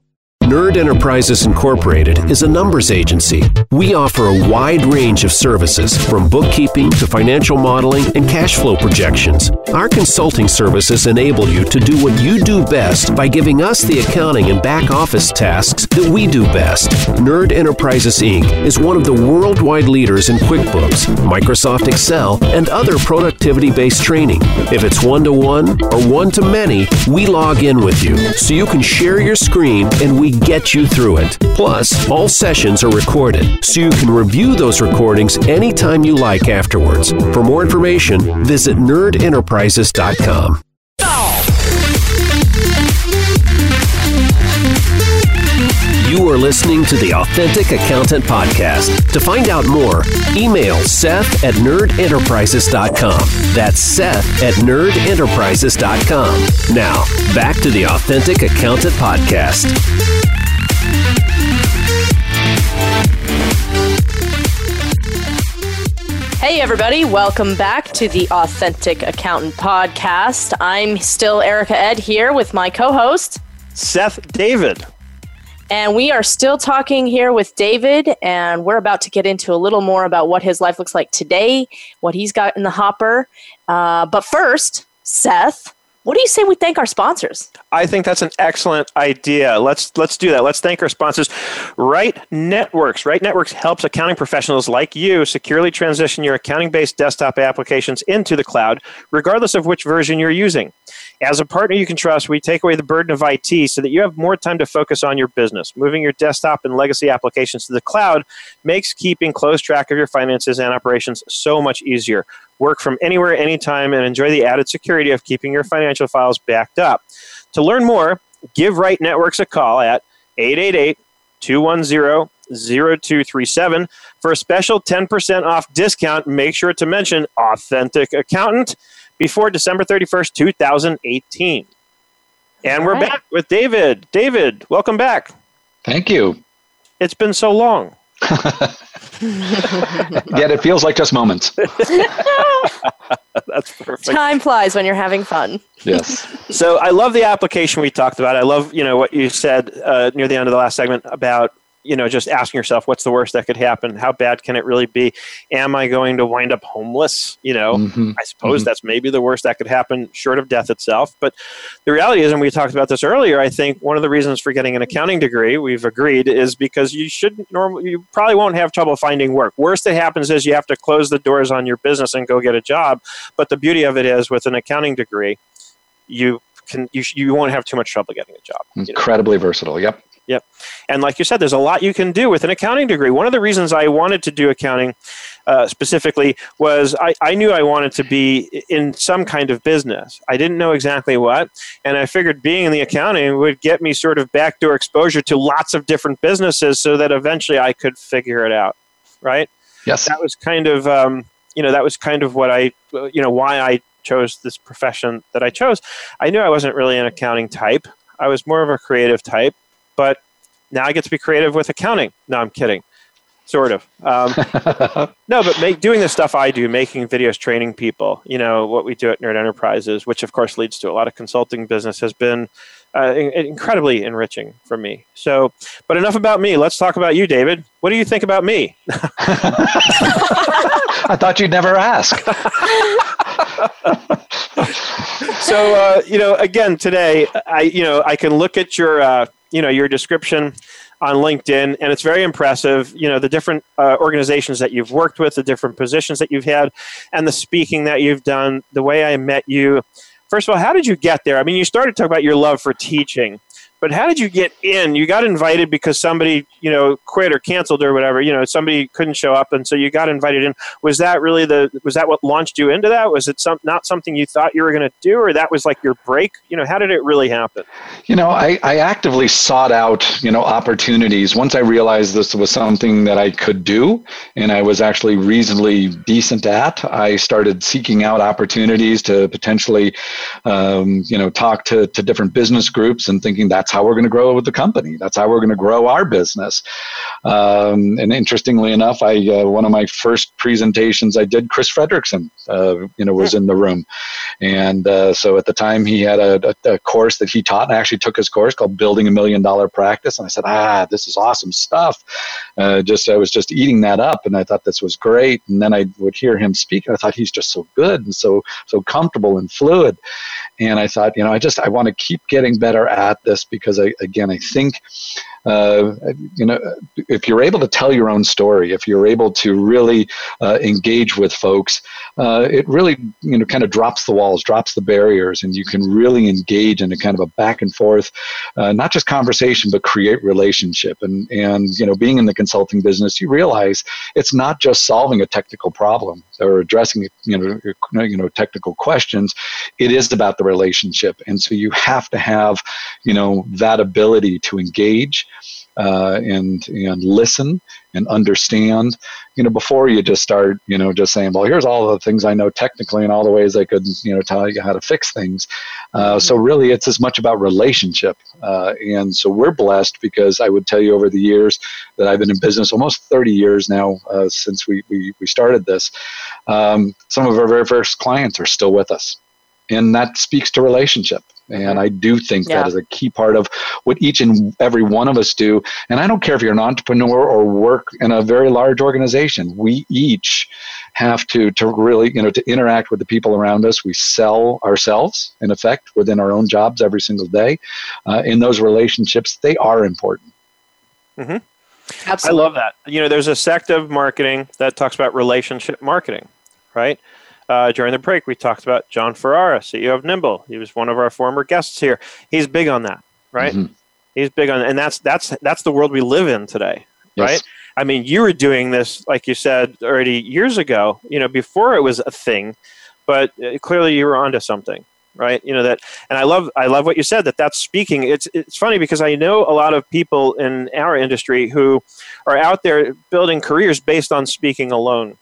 Nerd Enterprises Incorporated is a numbers agency. We offer a wide range of services from bookkeeping to financial modeling and cash flow projections. Our consulting services enable you to do what you do best by giving us the accounting and back office tasks that we do best. Nerd Enterprises Inc. is one of the worldwide leaders in QuickBooks, Microsoft Excel, and other productivity based training. If it's one to one or one to many, we log in with you so you can share your screen and we get you through it. Plus, all sessions are recorded, so you can review those recordings anytime you like afterwards. For more information, visit nerdenterprises.com. You are listening to the Authentic Accountant Podcast. To find out more, email Seth at nerdenterprises.com. That's Seth at nerdenterprises.com. Now, back to the Authentic Accountant Podcast. Everybody, welcome back to the Authentic Accountant Podcast. I'm still Erica Ed here with my co host, Seth David. And we are still talking here with David, and we're about to get into a little more about what his life looks like today, what he's got in the hopper. Uh, but first, Seth, what do you say we thank our sponsors? I think that's an excellent idea. Let's let's do that. Let's thank our sponsors. Right Networks. Right Networks helps accounting professionals like you securely transition your accounting-based desktop applications into the cloud, regardless of which version you're using. As a partner you can trust, we take away the burden of IT so that you have more time to focus on your business. Moving your desktop and legacy applications to the cloud makes keeping close track of your finances and operations so much easier. Work from anywhere, anytime, and enjoy the added security of keeping your financial files backed up. To learn more, give Right Networks a call at 888 210 0237 for a special 10% off discount. Make sure to mention Authentic Accountant before December 31st, 2018. And All we're right. back with David. David, welcome back. Thank you. It's been so long. Yet it feels like just moments. That's perfect. Time flies when you're having fun. Yes. so I love the application we talked about. I love you know what you said uh, near the end of the last segment about you know just asking yourself what's the worst that could happen? How bad can it really be? Am i going to wind up homeless? You know mm-hmm. i suppose mm-hmm. that's maybe the worst that could happen short of death itself. But the reality is and we talked about this earlier i think one of the reasons for getting an accounting degree we've agreed is because you shouldn't normally you probably won't have trouble finding work. Worst that happens is you have to close the doors on your business and go get a job. But the beauty of it is with an accounting degree you can you, you won't have too much trouble getting a job. Incredibly know? versatile. Yep Yep. And like you said, there's a lot you can do with an accounting degree. One of the reasons I wanted to do accounting uh, specifically was I, I knew I wanted to be in some kind of business. I didn't know exactly what. And I figured being in the accounting would get me sort of backdoor exposure to lots of different businesses so that eventually I could figure it out. Right? Yes. That was kind of, um, you know, that was kind of what I, you know, why I chose this profession that I chose. I knew I wasn't really an accounting type. I was more of a creative type but now I get to be creative with accounting. No, I'm kidding. Sort of. Um, no, but make, doing the stuff I do, making videos, training people, you know, what we do at Nerd Enterprises, which of course leads to a lot of consulting business, has been uh, in- incredibly enriching for me. So, but enough about me. Let's talk about you, David. What do you think about me? I thought you'd never ask. so, uh, you know, again, today, I, you know, I can look at your, uh, you know your description on LinkedIn, and it's very impressive. You know the different uh, organizations that you've worked with, the different positions that you've had, and the speaking that you've done. The way I met you. First of all, how did you get there? I mean, you started to talk about your love for teaching, but how did you get in? You got invited because somebody, you know, quit or canceled or whatever. You know, somebody couldn't show up, and so you got invited in. Was that really the? Was that what launched you into that? Was it some not something you thought you were going to do, or that was like your break? You know, how did it really happen? You know, I, I actively sought out you know opportunities once I realized this was something that I could do, and I was actually reasonably decent at. I started seeking out opportunities to potentially, um, you know, talk to to different business groups and thinking that's how we're going to grow with the company. That's how we're going to grow our business. Um, and interestingly enough, I uh, one of my first presentations I did, Chris Frederiksen, uh, you know, was in the room, and uh, so at the time he had a, a, a, course that he taught. And I actually took his course called Building a Million Dollar Practice, and I said, ah, this is awesome stuff. Uh, just I was just eating that up, and I thought this was great. And then I would hear him speak, and I thought he's just so good and so so comfortable and fluid. And I thought, you know, I just I want to keep getting better at this because I again I think uh, you know, if you're able to tell your own story, if you're able to really uh, engage with folks, uh, it really, you know, kind of drops the walls, drops the barriers, and you can really engage in a kind of a back and forth, uh, not just conversation, but create relationship. And and you know, being in the consulting business, you realize it's not just solving a technical problem or addressing, you know, you know, technical questions. It is about the relationship, and so you have to have, you know, that ability to engage uh, and and listen and understand. You know, before you just start, you know, just saying, well, here's all the things I know technically and all the ways I could, you know, tell you how to fix things. Uh, so mm-hmm. really, it's as much about relationship. Uh, and so we're blessed because I would tell you over the years that I've been in business almost 30 years now uh, since we, we we started this. Um, some of our very first clients are still with us, and that speaks to relationship. And I do think yeah. that is a key part of what each and every one of us do. And I don't care if you're an entrepreneur or work in a very large organization. We each have to to really you know to interact with the people around us. We sell ourselves in effect within our own jobs every single day. Uh, in those relationships, they are important. Mm-hmm. Absolutely. I love that. You know, there's a sect of marketing that talks about relationship marketing, right? Uh, during the break, we talked about Jon Ferrara, CEO of Nimble. He was one of our former guests here. He's big on that, right? Mm-hmm. He's big on, and that's that's that's the world we live in today, yes. right? I mean, you were doing this, like you said, already years ago. You know, before it was a thing, but uh, clearly you were onto something, right? You know that, and I love I love what you said that that's speaking. It's it's funny because I know a lot of people in our industry who are out there building careers based on speaking alone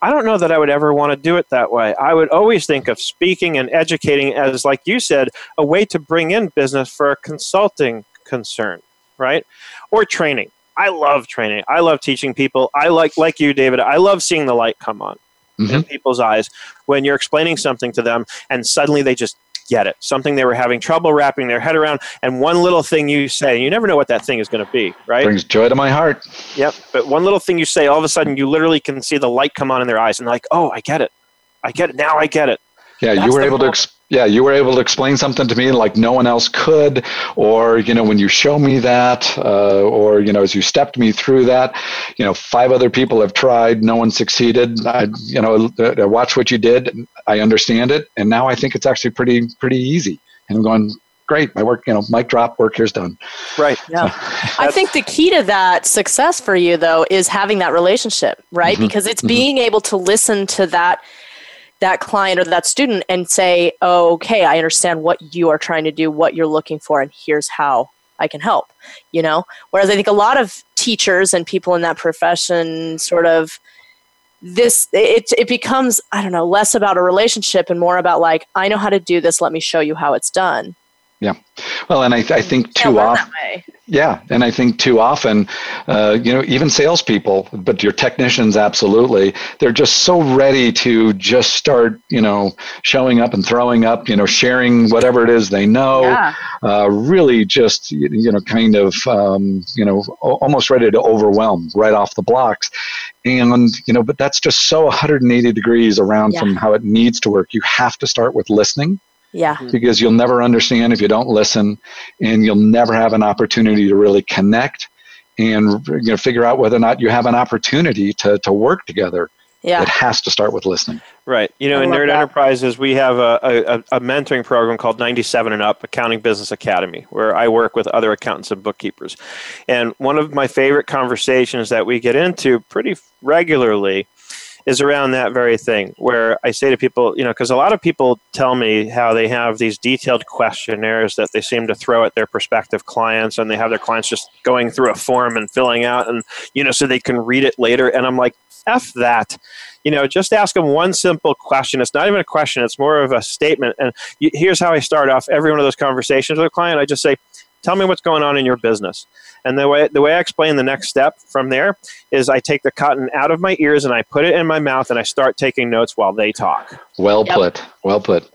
I don't know that I would ever want to do it that way. I would always think of speaking and educating as, like you said, a way to bring in business for a consulting concern, right? Or training. I love training. I love teaching people. I like, like you, David, I love seeing the light come on mm-hmm. in people's eyes when you're explaining something to them and suddenly they just get it. Something they were having trouble wrapping their head around, and one little thing you say, you never know what that thing is going to be, right? Brings joy to my heart. Yep. But one little thing you say, all of a sudden, you literally can see the light come on in their eyes, and they're like, "Oh, I get it. I get it now. I get it." Yeah, That's you were able moment. to yeah, you were able to explain something to me like no one else could, or you know, when you show me that, uh, or you know, as you stepped me through that, you know, five other people have tried, no one succeeded. I, you know, I watch what you did, I understand it, and now I think it's actually pretty pretty easy. And I'm going, great, my work, you know, mic drop, work here's done. Right. Yeah. I think the key to that success for you though is having that relationship, right? Mm-hmm. Because it's mm-hmm. being able to listen to that that client or that student and say, oh, okay, I understand what you are trying to do, what you're looking for, and here's how I can help, you know? Whereas I think a lot of teachers and people in that profession sort of this it it becomes I don't know less about a relationship and more about like I know how to do this let me show you how it's done yeah. Well, and I, I think too often. Yeah, and I think too often, uh, you know, even salespeople, but your technicians, absolutely, they're just so ready to just start, you know, showing up and throwing up, you know, sharing whatever it is they know. Yeah. Uh, really, just you know, kind of, um, you know, almost ready to overwhelm right off the blocks, and you know, but that's just so 180 degrees around yeah. from how it needs to work. You have to start with listening yeah. Mm-hmm. Because you'll never understand if you don't listen, and you'll never have an opportunity to really connect and you know figure out whether or not you have an opportunity to, to work together Yeah. It has to start with listening. Right. You know, I in love Nerd that. Enterprises, we have a, a, a mentoring program called 97 and Up Accounting Business Academy, where I work with other accountants and bookkeepers. And one of my favorite conversations that we get into pretty regularly is around that very thing, where I say to people, you know, because a lot of people tell me how they have these detailed questionnaires that they seem to throw at their prospective clients, and they have their clients just going through a form and filling out, and, you know, so they can read it later. And I'm like, F that you know, just ask them one simple question. It's not even a question, it's more of a statement. And here's how I start off every one of those conversations with a client. I just say, Tell me what's going on in your business. And the way, the way I explain the next step from there is I take the cotton out of my ears and I put it in my mouth and I start taking notes while they talk. Well Yep. put. Well put.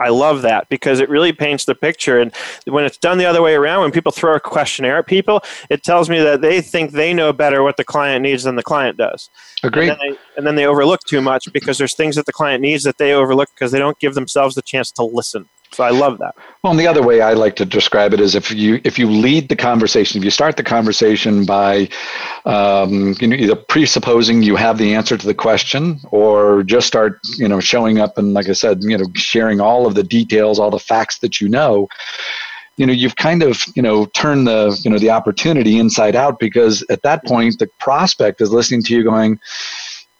I love that because it really paints the picture. And when it's done the other way around, when people throw a questionnaire at people, it tells me that they think they know better what the client needs than the client does. Agreed. And then, they, and then they overlook too much because there's things that the client needs that they overlook because they don't give themselves the chance to listen. So I love that. Well, and the other way I like to describe it is if you if you lead the conversation, if you start the conversation by um, you know, either presupposing you have the answer to the question, or just start you know showing up and like I said, you know, sharing all of the details, all the facts that you know. You know, you've kind of you know turned the you know the opportunity inside out because at that point the prospect is listening to you going,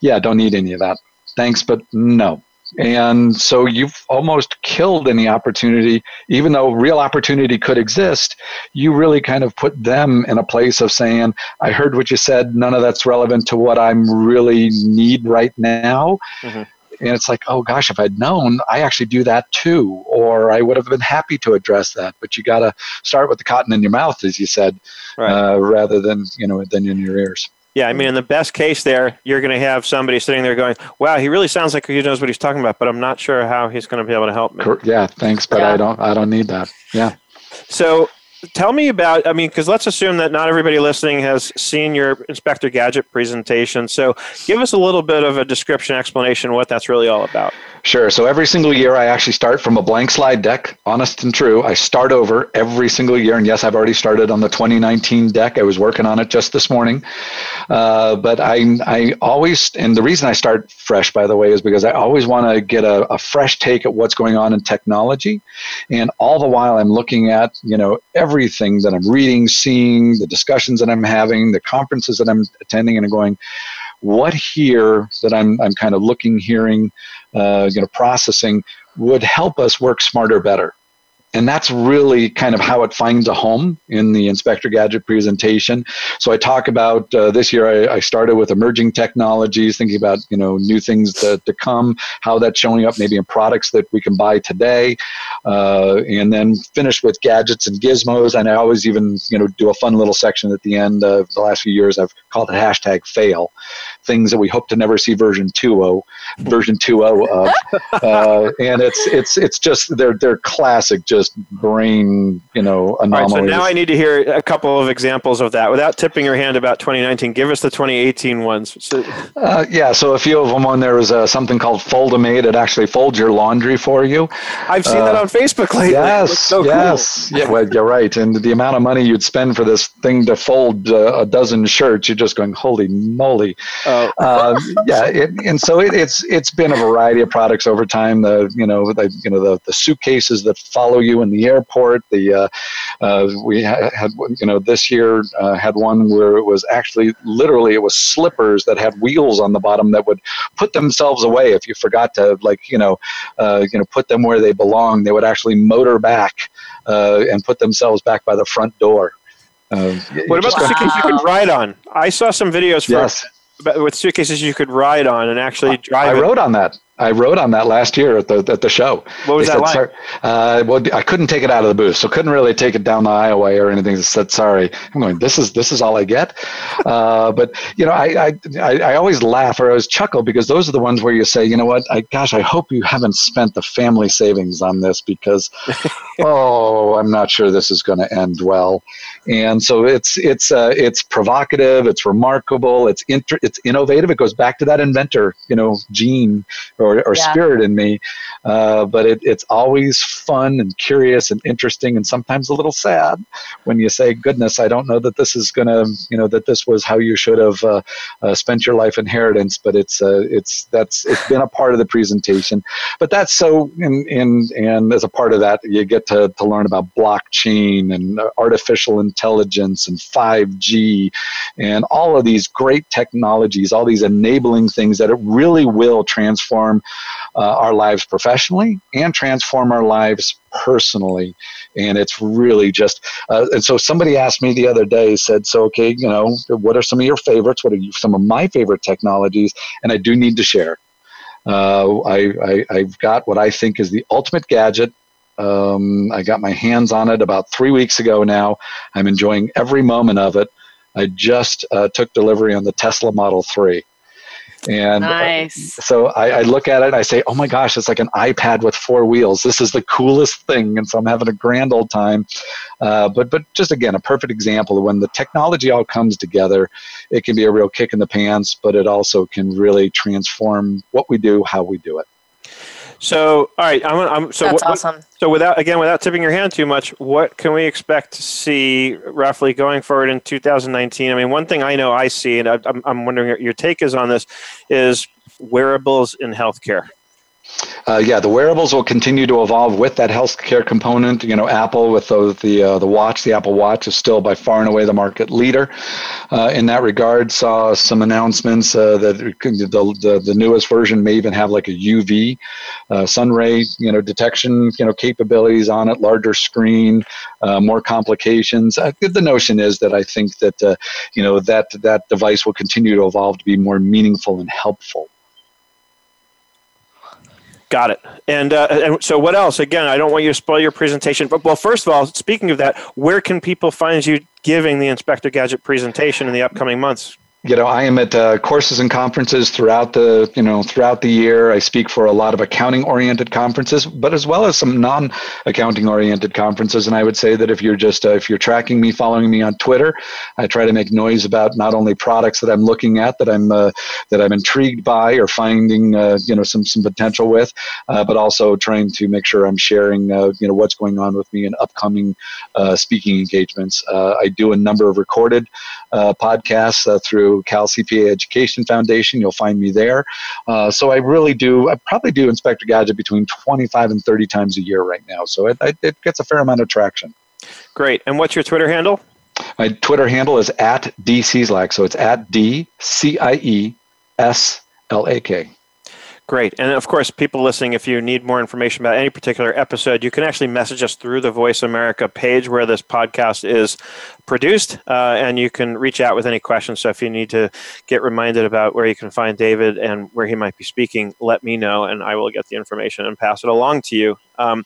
yeah, don't need any of that. Thanks, but no. And so you've almost killed any opportunity, even though real opportunity could exist. You really kind of put them in a place of saying, I heard what you said, none of that's relevant to what I'm really need right now. Mhm. And it's like, oh gosh, if I'd known, I actually do that too, or I would have been happy to address that. But you got to start with the cotton in your mouth, as you said, Right. uh, rather than you know than in your ears. Yeah, I mean, in the best case, there you're going to have somebody sitting there going, "Wow, he really sounds like he knows what he's talking about," but I'm not sure how he's going to be able to help me. Yeah, thanks, but Yeah. I don't. I don't need that. Yeah. So, tell me about. I mean, because let's assume that not everybody listening has seen your Inspector Gadget presentation. So, give us a little bit of a description, explanation, what that's really all about. Sure. So every single year, I actually start from a blank slide deck, honest and true. I start over every single year. And yes, I've already started on the 2019 deck. I was working on it just this morning. Uh, but I, I always, and the reason I start fresh, by the way, is because I always want to get a, a fresh take at what's going on in technology. And all the while, I'm looking at, you know, everything that I'm reading, seeing, the discussions that I'm having, the conferences that I'm attending, and I'm going, what here that I'm, I'm kind of looking, hearing, uh, you know, processing would help us work smarter, better. And that's really kind of how it finds a home in the Inspector Gadget presentation. So I talk about uh, this year. I, I started with emerging technologies, thinking about you know new things to, to come, how that's showing up maybe in products that we can buy today, uh, and then finish with gadgets and gizmos. And I always even you know do a fun little section at the end. Of the last few years, I've called it hashtag fail, things that we hope to never see version 2.0, version 2.0 of, uh, and it's it's it's just they're they're classic, just brain you know All right, anomalies. so now I need to hear a couple of examples of that without tipping your hand about 2019. Give us the 2018 ones. So, Uh, yeah, so a few of them on there was uh, something called FoldiMate. It actually folds your laundry for you. I've seen that on Facebook lately. It looks Yes, so cool. yes, yeah. Well, you're right. And the amount of money you'd spend for this thing to fold uh, a dozen shirts, you're just going, holy moly! Uh, yeah, it, and so it, it's it's been a variety of products over time. The you know the you know the, the suitcases that follow you in the airport. The uh, uh, we had you know this year uh, had one where it was actually literally it was slippers that had wheels on the bottom that would put themselves away if you forgot to like you know uh, you know put them where they belong. They would actually motor back uh, and put themselves back by the front door. Uh, What about the Wow. suitcase you could ride on? I saw some videos for, Yes, with suitcases you could ride on and actually drive. I it. wrote on that. I wrote on that last year at the at the show. What was They that said, like? Uh, well, I couldn't take it out of the booth, so couldn't really take it down the aisleway or anything. They said sorry. I'm going. This is this is all I get. Uh, but you know, I, I I I always laugh or I always chuckle because those are the ones where you say, you know what? I gosh, I hope you haven't spent the family savings on this because oh, I'm not sure this is going to end well. And so it's it's uh, it's provocative, it's remarkable, it's inter- it's innovative. It goes back to that inventor, you know, gene or or, yeah. spirit in me. Uh, but it, it's always fun and curious and interesting and sometimes a little sad when you say, goodness, I don't know that this is going to, you know, that this was how you should have uh, uh, spent your life inheritance, but it's, uh, it's, that's, it's been a part of the presentation. But that's so, in, in, and as a part of that, you get to, to learn about blockchain and artificial intelligence and 5G and all of these great technologies, all these enabling things that it really will transform uh, our lives professionally and transform our lives personally and it's really just uh, and so somebody asked me the other day said so okay you know what are some of your favorites what are you, some of my favorite technologies and i do need to share uh, I, I, have got what I think is the ultimate gadget. Um, I got my hands on it about three weeks ago now. I'm enjoying every moment of it. I just uh, took delivery on the Tesla Model 3. And uh, nice. so I, I, look at it and I say, oh my gosh, it's like an iPad with four wheels. This is the coolest thing. And so I'm having a grand old time. Uh, but, but just again, a perfect example of when the technology all comes together, it can be a real kick in the pants, but it also can really transform what we do, how we do it. So, all right, I'm, I'm so that's what, awesome. So, without again, without tipping your hand too much, what can we expect to see roughly going forward in 2019? I mean, one thing I know I see, and I, I'm, I'm wondering your take is on this, is wearables in healthcare. Uh, yeah, the wearables will continue to evolve with that healthcare component. You know, Apple with the the, uh, the watch, the Apple Watch is still by far and away the market leader uh, in that regard. Saw some announcements uh, that the, the, the newest version may even have like a UV uh, sun ray you know detection you know capabilities on it, larger screen, uh, more complications. the notion is that I think that you know that that device will continue to evolve to be more meaningful and helpful. Got it. And, uh, and so, what else? Again, I don't want you to spoil your presentation. But well, first of all, speaking of that, where can people find you giving the Inspector Gadget presentation in the upcoming months? You know, I am at uh, courses and conferences throughout the, you know, throughout the year. I speak for a lot of accounting-oriented conferences, but as well as some non-accounting-oriented conferences. And I would say that if you're just, uh, if you're tracking me, following me on Twitter, I try to make noise about not only products that I'm looking at that I'm uh, that I'm intrigued by or finding, uh, you know, some some potential with, uh, but also trying to make sure I'm sharing, uh, you know, what's going on with me in upcoming speaking engagements. I do a number of recorded podcasts through Cal CPA Education Foundation. You'll find me there. Uh, so I really do, I probably do Inspector Gadget between 25 and 30 times a year right now. So it, it gets a fair amount of traction. Great. And what's your Twitter handle? My Twitter handle is at DCieslak. So it's at D C I E S L A K. Great. And of course, people listening, if you need more information about any particular episode, you can actually message us through the Voice America page where this podcast is produced, uh, and you can reach out with any questions. So if you need to get reminded about where you can find David and where he might be speaking, let me know, and I will get the information and pass it along to you. Um,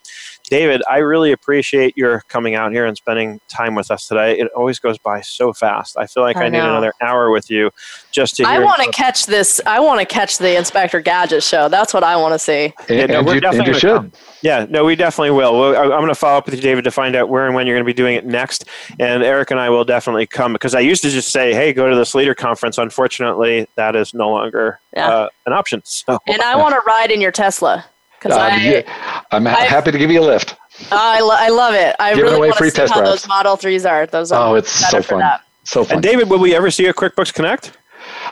David, I really appreciate your coming out here and spending time with us today. It always goes by so fast. I feel like I, I need another hour with you just to. I want to catch this. I want to catch the Inspector Gadget show. That's what I want to see. And, yeah, no, and, you, and you should. Yeah, no, we definitely will. I'm going to follow up with you, David, to find out where and when you're going to be doing it next. And Eric and I will definitely come because I used to just say, "Hey, go to the Sleeter conference." Unfortunately, that is no longer yeah. uh, an option. So. And I want to ride in your Tesla because uh, I, I'm ha- happy to give you a lift. I, lo- I love it. I really want to see how those Model Threes are. Those are oh, it's so fun. That. So fun. And David, will we ever see a QuickBooks Connect?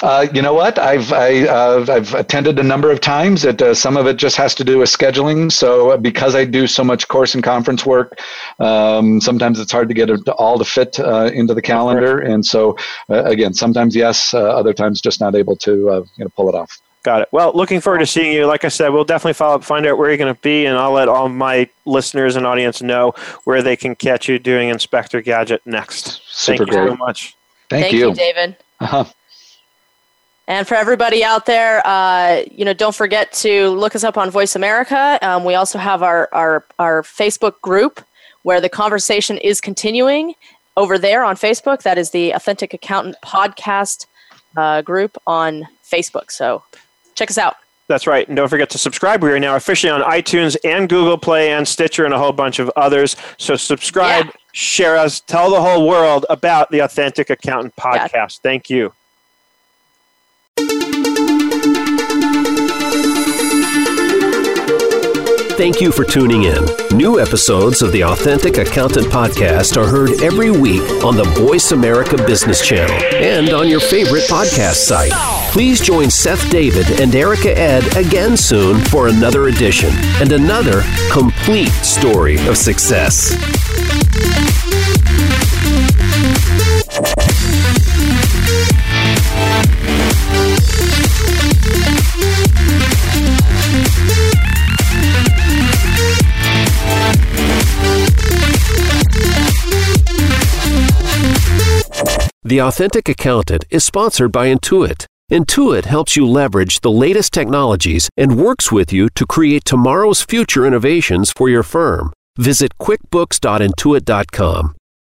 Uh, you know what? I've I, uh, I've attended a number of times. That uh, some of it just has to do with scheduling. So uh, because I do so much course and conference work, um, sometimes it's hard to get it all to fit uh, into the calendar. And so uh, again, sometimes yes, other times just not able to you know pull it off. Got it. Well, looking forward to seeing you. Like I said, we'll definitely follow up, find out where you're going to be, and I'll let all my listeners and audience know where they can catch you doing Inspector Gadget next. Super Thank great. you so much. Thank, Thank you. you. David. Uh-huh. And for everybody out there, uh, you know, don't forget to look us up on Voice America. Um, we also have our, our our Facebook group where the conversation is continuing over there on Facebook. That is the Authentic Accountant Podcast uh, group on Facebook. So Check us out. That's right. And don't forget to subscribe. We are now officially on iTunes and Google Play and Stitcher and a whole bunch of others. So subscribe, yeah. share us, tell the whole world about the Authentic Accountant podcast. Yeah. Thank you. Thank you for tuning in. New episodes of the Authentic Accountant Podcast are heard every week on the Voice America Business Channel and on your favorite podcast site. Please join Seth David and Erica Ed again soon for another edition and another complete story of success. The Authentic Accountant is sponsored by Intuit. Intuit helps you leverage the latest technologies and works with you to create tomorrow's future innovations for your firm. Visit quickbooks.intuit.com